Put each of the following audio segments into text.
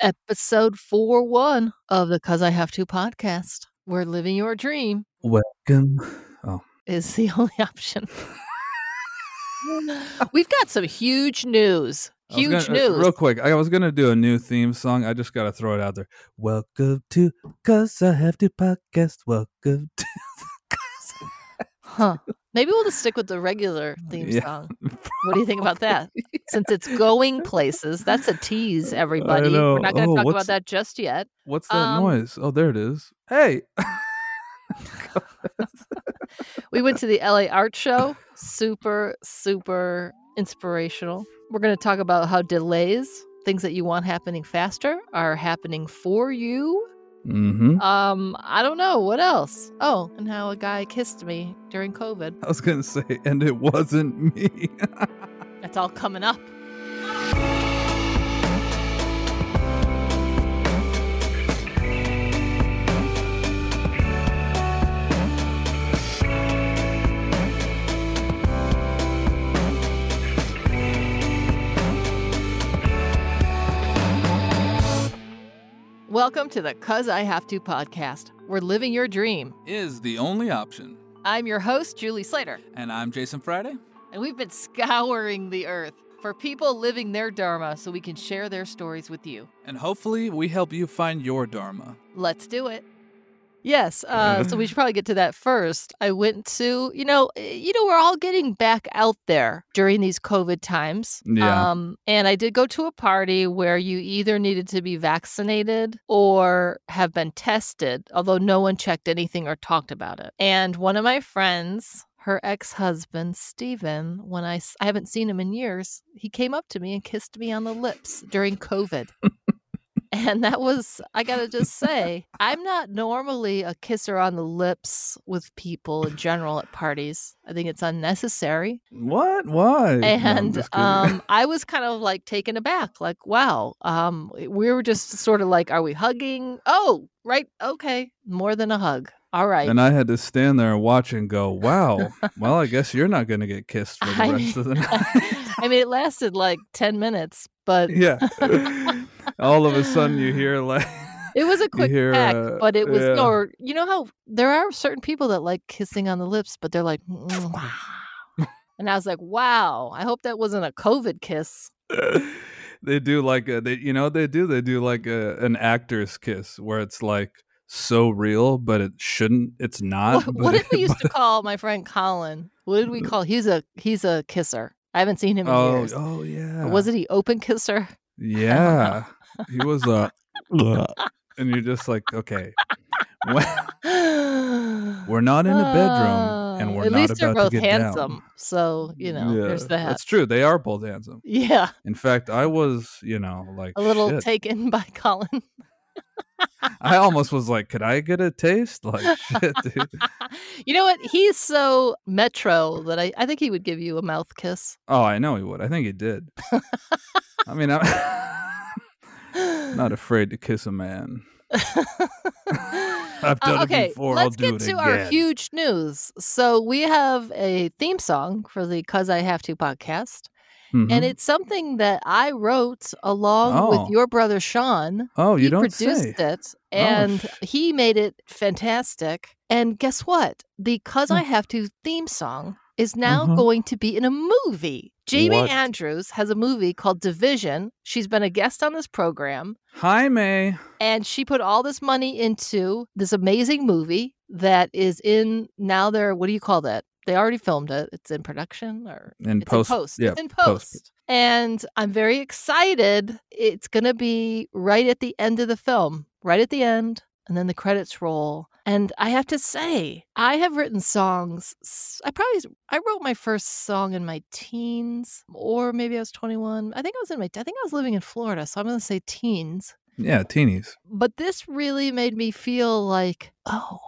Episode 4 1 of the Cuz I Have to podcast. We're living your dream Welcome. Oh, is the only option. We've got some huge news. Huge gonna- uh, news. real quick, I was gonna do a new theme song. I just gotta throw it out there. Welcome to Cuz I Have to podcast. Welcome to. Because. Huh. Maybe we'll just stick with the regular theme Yeah. song. What do you think about that? Since it's going places, that's a tease, everybody. We're not going to Oh, talk about that just yet. What's that Um, noise? Oh, there it is. Hey. We went to the LA Art Show. Super, super inspirational. We're going to talk about how delays, things that you want happening faster, are happening for you. Mm-hmm. Um, I don't know what else. Oh, and how a guy kissed me during COVID. I was gonna say, and it wasn't me. That's all coming up. Welcome to the Cuz I Have to podcast. We're living your dream. Is the only option. I'm your host, Julie Slater. And I'm Jason Friday. And we've been scouring the earth for people living their Dharma so we can share their stories with you. And hopefully, we help you find your Dharma. Let's do it. Yes, uh, so we should probably get to that first. I went to, you know, eh, you know, we're all getting back out there during these COVID times. Yeah. Um, and I did go to a party where you either needed to be vaccinated or have been tested, although no one checked anything or talked about it. And one of my friends, her ex-husband Steven, when I, I haven't seen him in years, he came up to me and kissed me on the lips during COVID. And that was, I gotta just say, I'm not normally a kisser on the lips with people in general at parties. I think it's unnecessary. What? Why? And kidding. um, I was kind of like taken aback, like, wow. Um, we were just sort of like, are we hugging? Oh, right. Okay. More than a hug. All right. And I had to stand there and watch and go, wow. Well, I guess you're not going to get kissed for the I rest of the night. I mean, it lasted like 10 minutes, but yeah. All of a sudden you hear like, It was a quick hear, peck, uh, but it was yeah. no. You know how there are certain people that like kissing on the lips, but they're like, "Mwah." and I was like, wow. I hope that wasn't a COVID kiss. they do like, a, they, you know, what they do, they do like a, an actor's kiss where it's like so real, but it shouldn't, it's not. What, but what did we used to call my friend Colin? What did we call? He's a he's a kisser. I haven't seen him in Oh, years. oh yeah. Was it he open kisser? Yeah. He was a, and you're just like, okay. We're not in a bedroom and Uh, we're not at not least they're about both to get handsome. down. So you know, Yeah, there's that. That's true. They are both handsome. Yeah, In fact, I was, you know, like a little shit. taken by Colin. I almost was like, could I get a taste? Like shit, dude. you know what? He's so metro that I, I think he would give you a mouth kiss. Oh, I know he would. I think he did. I mean, I'm not afraid to kiss a man. I've done Uh, okay, it before. I'll let's do get it to again. our huge news. So we have a theme song for the "Cuz I Have to" podcast, Mhm. and it's something that I wrote along Oh. with your brother Sean. oh, you he don't produced say. it, and sh- he made it fantastic. And guess what? The "Cause I Hmm. Have to" theme song is now Mhm. going to be in a movie. Jaime What? Andrews has a movie called Division. She's been a guest on this program. Hi, May. and she put all this money into this amazing movie that is in now they're what do you call that they already filmed it it's in production or In it's post. in post Yeah, it's in post. and i'm very excited it's going to be right at the end of the film right at the end and then the credits roll and i have to say i have written songs I probably i wrote my first song in my teens or maybe i was 21 i think i was in my i think i was living in florida so i'm going to say teens Yeah, teenies. but this really made me feel like, oh,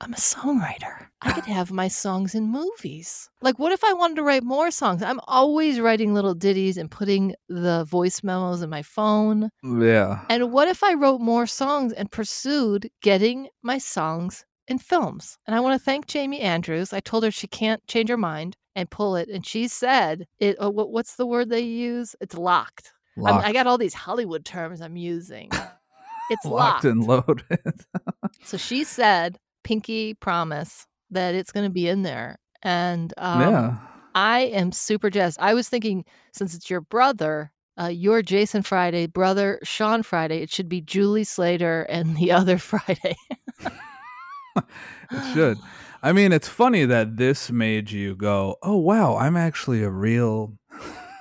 I'm a songwriter. I could have my songs in movies. Like, what if I wanted to write more songs? I'm always writing little ditties and putting the voice memos in my phone. Yeah. And what if I wrote more songs and pursued getting my songs in films? And I want to thank Jaime Andrews. I told her she can't change her mind and pull it. And she said, "It. Oh, what's the word they use? It's locked." Locked, I got all these Hollywood terms I'm using. It's locked locked. and loaded. So she said, pinky promise that it's going to be in there. And um, yeah. I am super jazzed. I was thinking, since it's your brother, uh, your Jason Friday, brother Sean Friday, it should be Julie Slater and the other Friday. It should. I mean, it's funny that this made you go, "Oh wow, I'm actually a real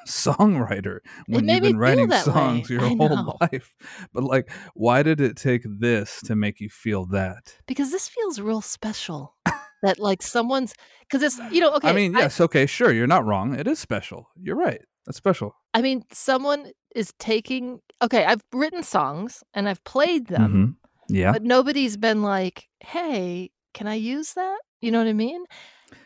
songwriter." When you've been writing that way. songs your I whole life, but like, why did it take this to make you feel that? because this feels real special. that like someone's, because it's, you know, okay. I mean, yes, okay, sure, you're not wrong. It is special. You're right. That's special. I mean, someone is taking, okay, I've written songs and I've played them. Mhm. Yeah. but nobody's been like, "Hey, can I use that?" You know what I mean?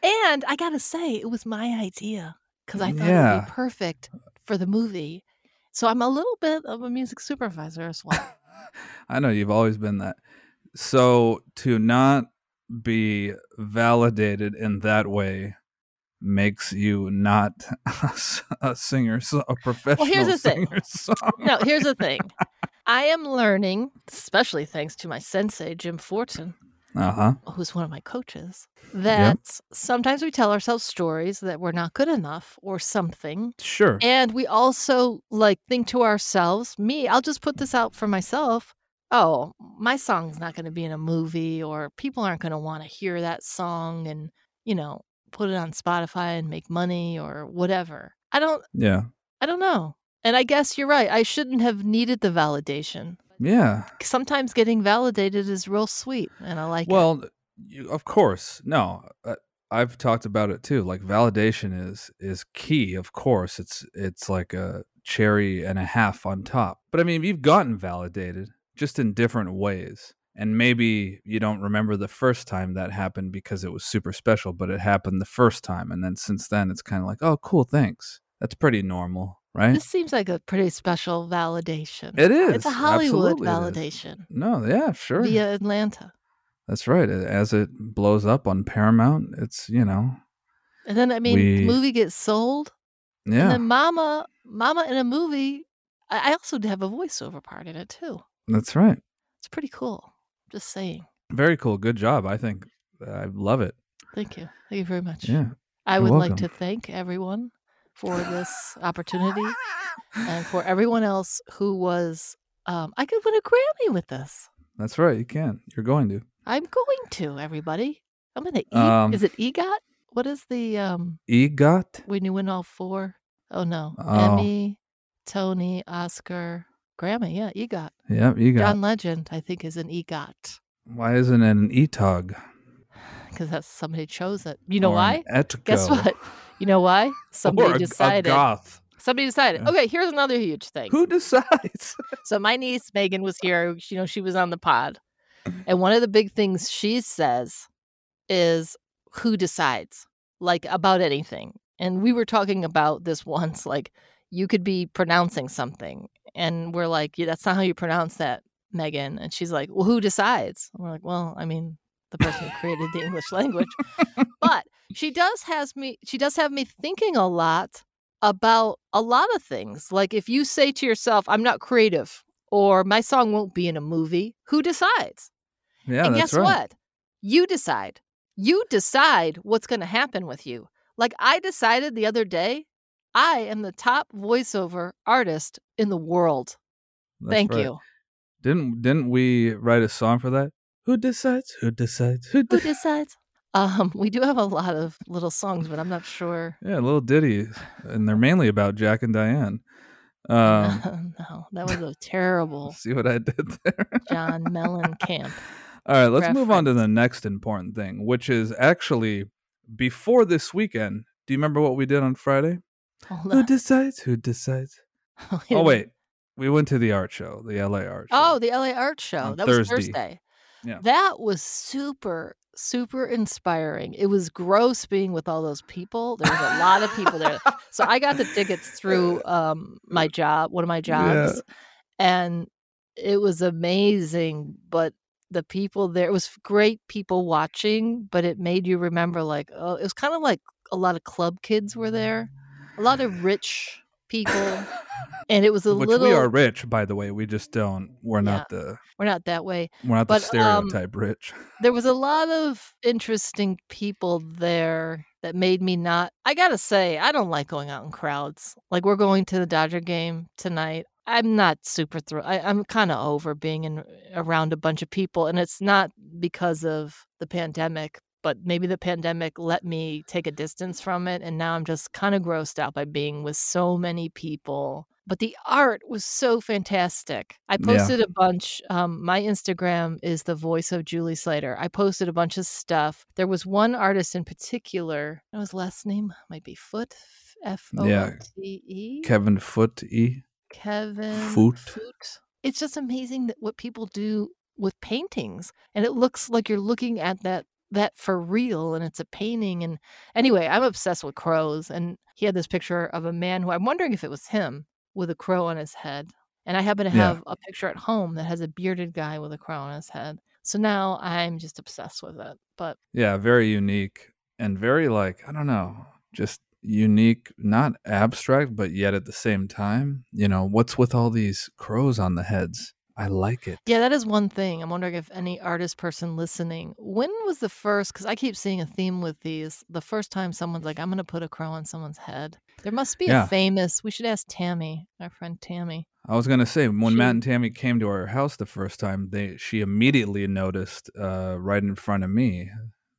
And I gotta say, it was my idea because I thought it would be perfect for the movie. So I'm a little bit of a music supervisor as well. I know you've always been that. So to not be validated in that way makes you not a singer, a professional well, here's the thing. singer song. no, here's the thing: I am learning, especially thanks to my sensei Jim Fortin, Uh huh. who's one of my coaches, that sometimes we tell ourselves stories that we're not good enough or something, Sure. And we also like think to ourselves, me, I'll just put this out for myself. Oh, my song's not going to be in a movie or people aren't going to want to hear that song and, you know, put it on Spotify and make money or whatever. I don't Yeah. I don't know. And I guess you're right. I shouldn't have needed the validation. Yeah. Sometimes getting validated is real sweet and I like it. Well, you, of course. No, uh, I've talked about it too. Like validation is is key. Of course, it's it's like a cherry and a half on top. But I mean, you've gotten validated just in different ways. And maybe you don't remember the first time that happened because it was super special, but it happened the first time, and then since then, it's kind of like, oh, cool, thanks. That's pretty normal, right? this seems like a pretty special validation. It is. It's a Hollywood Absolutely validation No, yeah, sure. via Atlanta. That's right. As it blows up on Paramount, it's you know, And then I mean, We- movie gets sold, Yeah. and then Mama, Mama in a movie. I also have a voiceover part in it too. that's right. It's pretty cool. Just saying. Very cool. Good job. I think I love it. Thank you. Thank you very much. Yeah. I you're would like to thank everyone for this opportunity and for everyone else who was. Um, I could win a Grammy with this. That's right. You can. You're going to. I'm going to everybody. I'm gonna eat. Um, is it EGOT? What is the um EGOT. when you win all four? Oh no, Oh. Emmy, Tony, Oscar, Grammy. Yeah, EGOT. Yep. EGOT. John Legend, I think, is an EGOT Why isn't it an ETOG? because that's somebody chose it. You know or why? Guess what? You know why? Somebody a, a decided. goth. Somebody decided. Yeah. Okay, here's another huge thing. Who decides? So my niece Megan was here. You know, she was on the pod, and one of the big things she says is who decides, like about anything. And we were talking about this once. Like you could be pronouncing something, and we're like, yeah, "That's not how you pronounce that, Megan." And she's like, "Well, who decides?" And we're like, "Well, I mean, the person who created the English language." but she does has me. She does have me thinking a lot about a lot of things. Like if you say to yourself, I'm not creative or my song won't be in a movie, who decides? yeah, and guess right. what? You decide. You decide what's going to happen with you. Like I decided the other day, I am the top voiceover artist in the world. That's Thank right. you. Didn't didn't we write a song for that? Who decides? Who decides? Who Who decides? Um, we do have a lot of little songs, but I'm not sure. Yeah, little ditty, and they're mainly about Jack and Diane. Um, no, that was a terrible see what I did there. John Mellencamp. All right, let's move on to the next important thing, which is actually before this weekend. Do you remember what we did on Friday? Hold Who on. decides? Who decides? Oh wait, we went to the art show, the LA art show. Oh, the LA Art Show. That was Thursday. Thursday. Yeah. That was super, super inspiring. It was gross being with all those people. There was a lot of people there. So I got the tickets through um, my job, one of my jobs, and it was amazing. But the people there, it was great people watching, but it made you remember like, oh, it was kind of like a lot of club kids were there, a lot of rich people. and it was a Which little we are rich, by the way. We just don't. We're not the. we're not that way. We're not But, the um, stereotype rich. There was a lot of interesting people there that made me not I gotta say, I don't like going out in crowds. Like we're going to the Dodger game tonight. I'm not super thrilled. I, I'm kind of over being in around a bunch of people, and it's not because of the pandemic, but maybe the pandemic let me take a distance from it, and now I'm just kind of grossed out by being with so many people. But the art was so fantastic. I Yeah. posted a bunch. Um, my Instagram is the voice of Julie Slater. I posted a bunch of stuff. There was one artist in particular. Was his last name? Might be Foote. F O O T E. Kevin Foot E. Kevin Foote. Foote. It's just amazing that what people do with paintings, and it looks like you're looking at that that for real, and it's a painting. And anyway, I'm obsessed with crows, and he had this picture of a man who I'm wondering if it was him with a crow on his head. And I happen to Yeah. have a picture at home that has a bearded guy with a crow on his head. So now I'm just obsessed with it. But Yeah, very unique and very like I don't know, just unique, not abstract, but yet at the same time, you know, what's with all these crows on the heads? I like it. Yeah, that is one thing. I'm wondering if any artist person listening, when was the first? Because I keep seeing a theme with these. The first time someone's like, I'm going to put a crow on someone's head. There must be Yeah. a famous, we should ask Tammy, our friend Tammy. I was gonna say when She- Matt and Tammy came to our house the first time, they she immediately noticed uh, right in front of me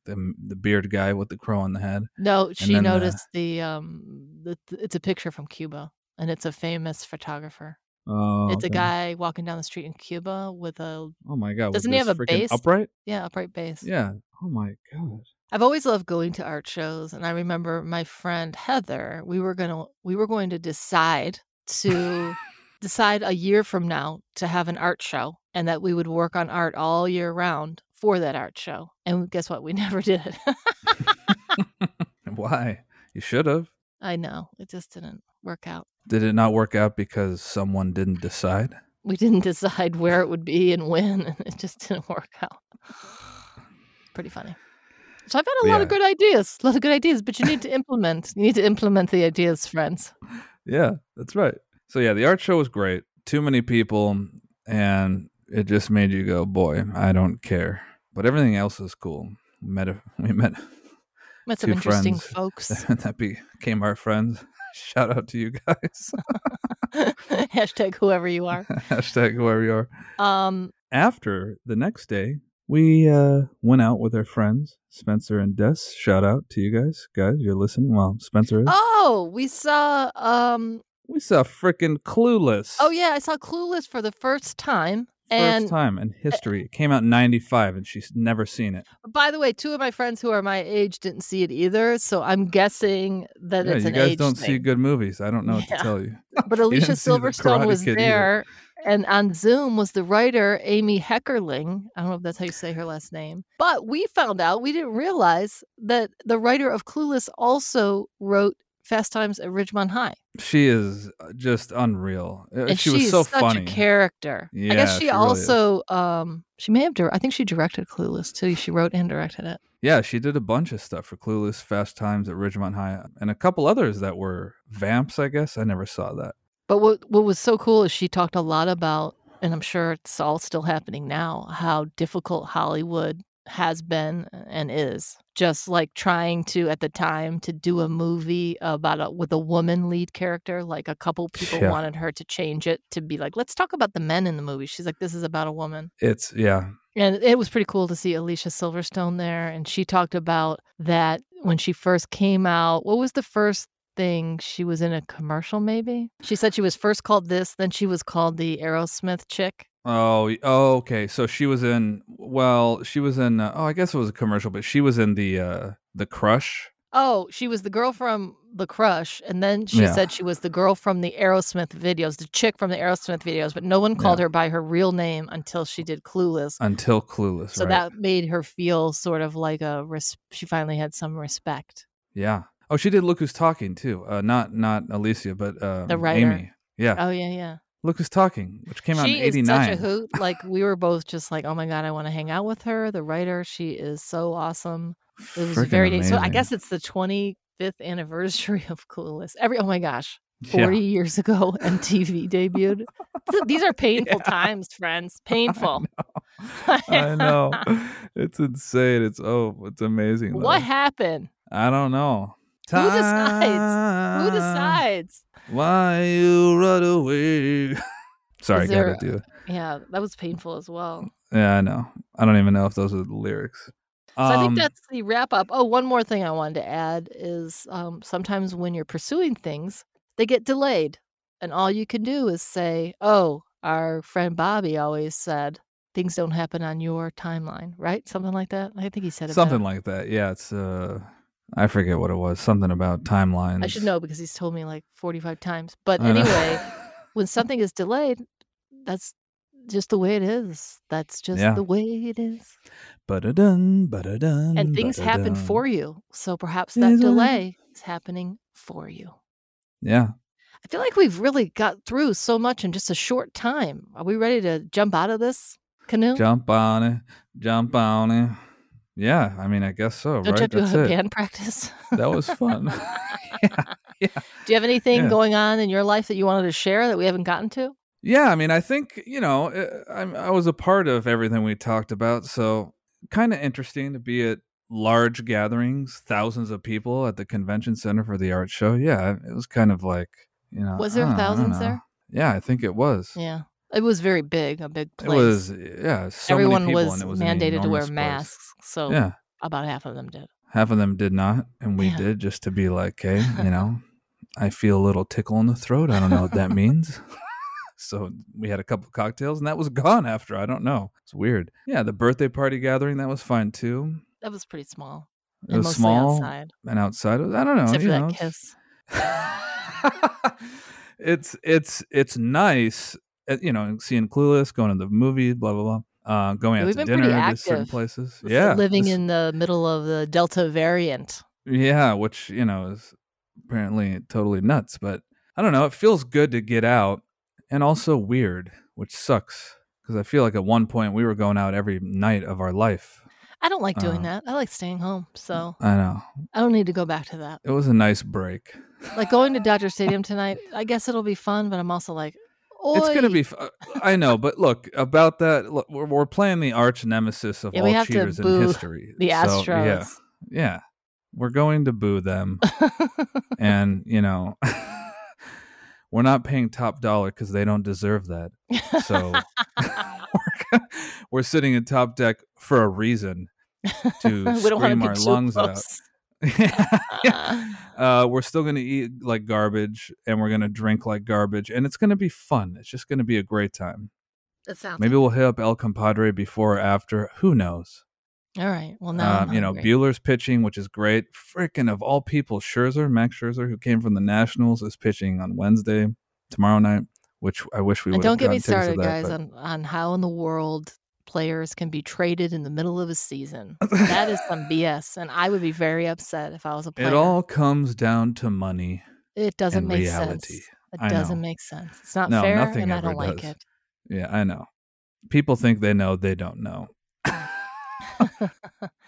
the the beard guy with the crow on the head. No, she the- noticed the, um, the, it's a picture from Cuba and it's a famous photographer. Oh, it's a guy walking down the street in Cuba with a, Oh my god! Doesn't he have a bass? upright? yeah, upright bass. Yeah. Oh my god. I've always loved going to art shows, and I remember my friend Heather. We were gonna we were going to decide to decide a year from now to have an art show, and that we would work on art all year round for that art show. And guess what? We never did it. Why? You should have. I know it just didn't work out. Did it not work out because someone didn't decide? We didn't decide where it would be and when, and it just didn't work out. Pretty funny. So I've had a lot of good ideas, a lot of good ideas, but you need to implement. You need to implement the ideas, friends. Yeah, that's right. So yeah, the art show was great. Too many people, and it just made you go, "Boy, I don't care." But everything else is cool. We met. A, we met Met some interesting friends. folks. that became our friends. Shout out to you guys. Hashtag whoever you are. Hashtag whoever you are. Um, After the next day, we uh, went out with our friends, Spencer and Des. Shout out to you guys. Guys, you're listening. Well, Spencer is. oh, we saw. Um, We saw freaking Clueless. oh yeah, I saw Clueless for the first time. First time in eh, history. It came out in 95 and she's never seen it. by the way, two of my friends who are my age didn't see it either, so I'm guessing that Yeah, it's you guys don't see good movies. I don't know what Yeah. to tell you. But Alicia didn't The Silverstone was Kid either. there, and on Zoom was the writer Amy Heckerling. I don't know if that's how you say her last name. But we found out, we didn't realize that the writer of Clueless also wrote Fast Times at Ridgemont High. She is uh, just unreal. Uh, And she was so such funny. a character. I guess she, she really also um she may have I think she directed Clueless too. She wrote and directed it. Yeah, she did a bunch of stuff for Clueless, Fast Times at Ridgemont High, and a couple others that were vamps, I guess. I never saw that. But what what was so cool is she talked a lot about, and I'm sure it's all still happening now, how difficult Hollywood has been and is. Just like trying to at the time to do a movie about a with a woman lead character. Like a couple people Yeah. wanted her to change it to be like, let's talk about the men in the movie. She's like, this is about a woman. It's, yeah. And it was pretty cool to see Alicia Silverstone there. And she talked about that when she first came out. What was the first thing? She was in a commercial, maybe? She said she was first called this, then she was called the Aerosmith chick. Oh, oh, okay. So she was in, well, she was in, uh, oh, I guess it was a commercial, but she was in the, uh, the Crush. Oh, she was the girl from The Crush. And then she Yeah. said she was the girl from the Aerosmith videos, the chick from the Aerosmith videos, but no one called Yeah. her by her real name until she did Clueless. Until Clueless, So right? that made her feel sort of like a, res- she finally had some respect. Yeah. Oh, she did Look Who's Talking too. Uh, not not Alicia, but um, The writer. Amy. Yeah. Oh, yeah, yeah. Look Who's Talking, which came out she in '89. is such a hoot. Like we were both just like, oh my god, I want to hang out with her. The writer, she is so awesome. It was Freaking very neat. So I guess it's the 25th anniversary of Clueless. Every oh my gosh, Yeah. 40 years ago MTV debuted. These are painful times, friends. Painful. I know. It's insane. It's oh, it's amazing. what happened? I don't know. Who decides? Who decides? Why you run away? Sorry, there- gotta do it. Yeah, that was painful as well. Yeah, I know. I don't even know if those are the lyrics. So I think Um, that's the wrap up. Oh, one more thing I wanted to add is um, sometimes when you're pursuing things, they get delayed. And all you can do is say, oh, our friend Bobby always said things don't happen on your timeline, right? Something like that. I think he said it. something better. like that. Yeah, it's uh, I forget what it was. Something about timelines. I should know because he's told me like 45 times. But anyway, when something is delayed, that's just the way it is. That's just Yeah. the way it is. Ba-da-dun, ba-da-dun, And things happen ba-da-dun. for you. So perhaps that happen. delay is happening for you. Yeah. I feel like we've really got through so much in just a short time. Are we ready to jump out of this canoe? Jump on it. Jump on it. Yeah, I mean, I guess so, Don't you right? have to That's do a it. band practice? That was fun. yeah, yeah. Do you have anything Yeah. going on in your life that you wanted to share that we haven't gotten to? Yeah, I mean, I think you know, uh, I'm, I was a part of everything we talked about, so kind of interesting to be at large gatherings, thousands of people at the convention center for the art show. Yeah, it was kind of like you know, Was there I I thousands there? Yeah, I think it was. Yeah. It was very big, a big place. It was yeah, so Everyone many people, was, and it was mandated to wear place. masks. So Yeah, about half of them did. half of them did not, and we Yeah. did just to be like, hey, you know, I feel a little tickle in the throat. I don't know what that means. so we had a couple cocktails, and that was gone after. I don't know. It's weird. Yeah, the birthday party gathering that was fine too. That was pretty small. It and was small outside. and outside. I don't know. Except you for know, that kiss. it's it's it's nice, you know, seeing Clueless, going to the movie, blah blah blah. Uh, going out we've to dinner to certain places. Yeah, Living in the middle of the Delta variant. Yeah, which, you know, is apparently totally nuts, but I don't know, it feels good to get out and also weird, which sucks because I feel like at one point we were going out every night of our life. I don't like doing Uh, that. I like staying home. So I know. I don't need to go back to that. It was a nice break. Like going to Dodger Stadium tonight, I guess it'll be fun, but I'm also like, It's going to be f- uh, I know, but look, about that look, we're, we're playing the arch nemesis of Yeah, all cheaters in history. the So, Astros. yeah. Yeah. We're going to boo them and, you know, we're not paying top dollar because they don't deserve that. So we're, we're sitting in top deck for a reason to scream our lungs out. Yeah. Uh, we're still going to eat like garbage and we're going to drink like garbage and it's going to be fun. It's just going to be a great time. That sounds Maybe we'll hit up El Compadre before or after. Who knows? all right. Well, now Um, you know. Buehler's pitching, which is great. Freaking of all people, Scherzer, Max Scherzer, who came from the Nationals, is pitching on Wednesday, tomorrow night, which I wish we would have don't get me gotten tickets to started, that, guys, but- on on how in the world players can be traded in the middle of a season. That is some BS, and I would be very upset if I was a player. It all comes down to money. it doesn't make reality. sense. It I doesn't know. make sense. It's not No, fair, nothing and I don't like it. Yeah, I know. People think they know, they don't know.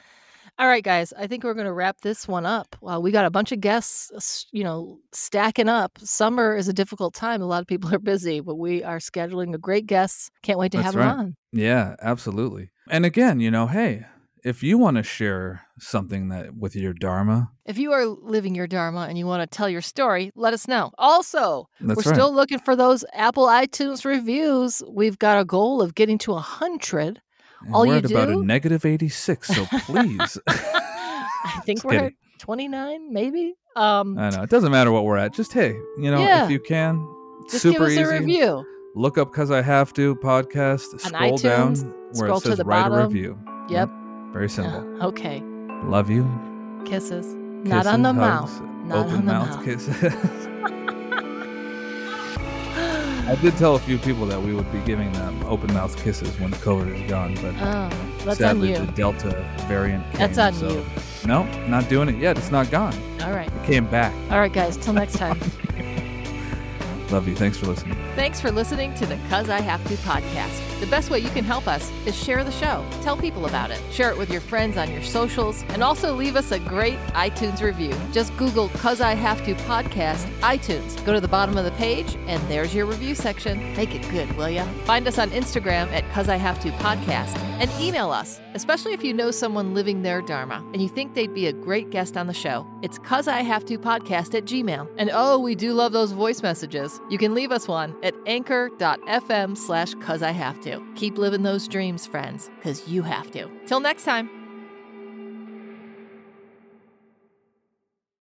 All right, guys. I think we're going to wrap this one up. Well, we got a bunch of guests, uh, you know, stacking up. Summer is a difficult time. A lot of people are busy, but we are scheduling a great guest. Can't wait to That's have right. them on. Yeah, absolutely. And again, you know, hey, if you want to share something that with your dharma, If you are living your dharma and you want to tell your story, let us know. Also, that's we're right. still looking for those Apple iTunes reviews. We've got a goal of getting to a hundred. And all we're you at about a negative 86, so please. I think we're at 29, maybe. Um, I know. It doesn't matter what we're at. Just hey, you know, Yeah. if you can, just super give us a easy. review. Look up cuz I have to podcast, scroll down where scroll it says the write bottom. a review. Yep. Very simple. Yeah, okay. Love you. Kisses. Not on the hugs, mouth. Not open on the mouth mouth. kisses. I did tell a few people that we would be giving them open mouth kisses when the COVID is gone, but Oh, sadly the Delta variant came. That's on so you. No, not doing it yet. It's not gone. All right. It came back. All right, guys. Till next time. Love you. Thanks for listening. Thanks for listening to the Cuz I Have to podcast. The best way you can help us is share the show. Tell people about it. Share it with your friends on your socials and also leave us a great iTunes review. Just Google Cuz I Have to Podcast iTunes. Go to the bottom of the page and there's your review section. Make it good, will ya? Find us on Instagram at Cuz I Have to Podcast and email us, especially if you know someone living their Dharma and you think they'd be a great guest on the show. It's Cuz I Have to Podcast at Gmail. And oh, we do love those voice messages. You can leave us one at anchor.fm slash cuz I have to. Keep living those dreams, friends, because you have to. Till next time.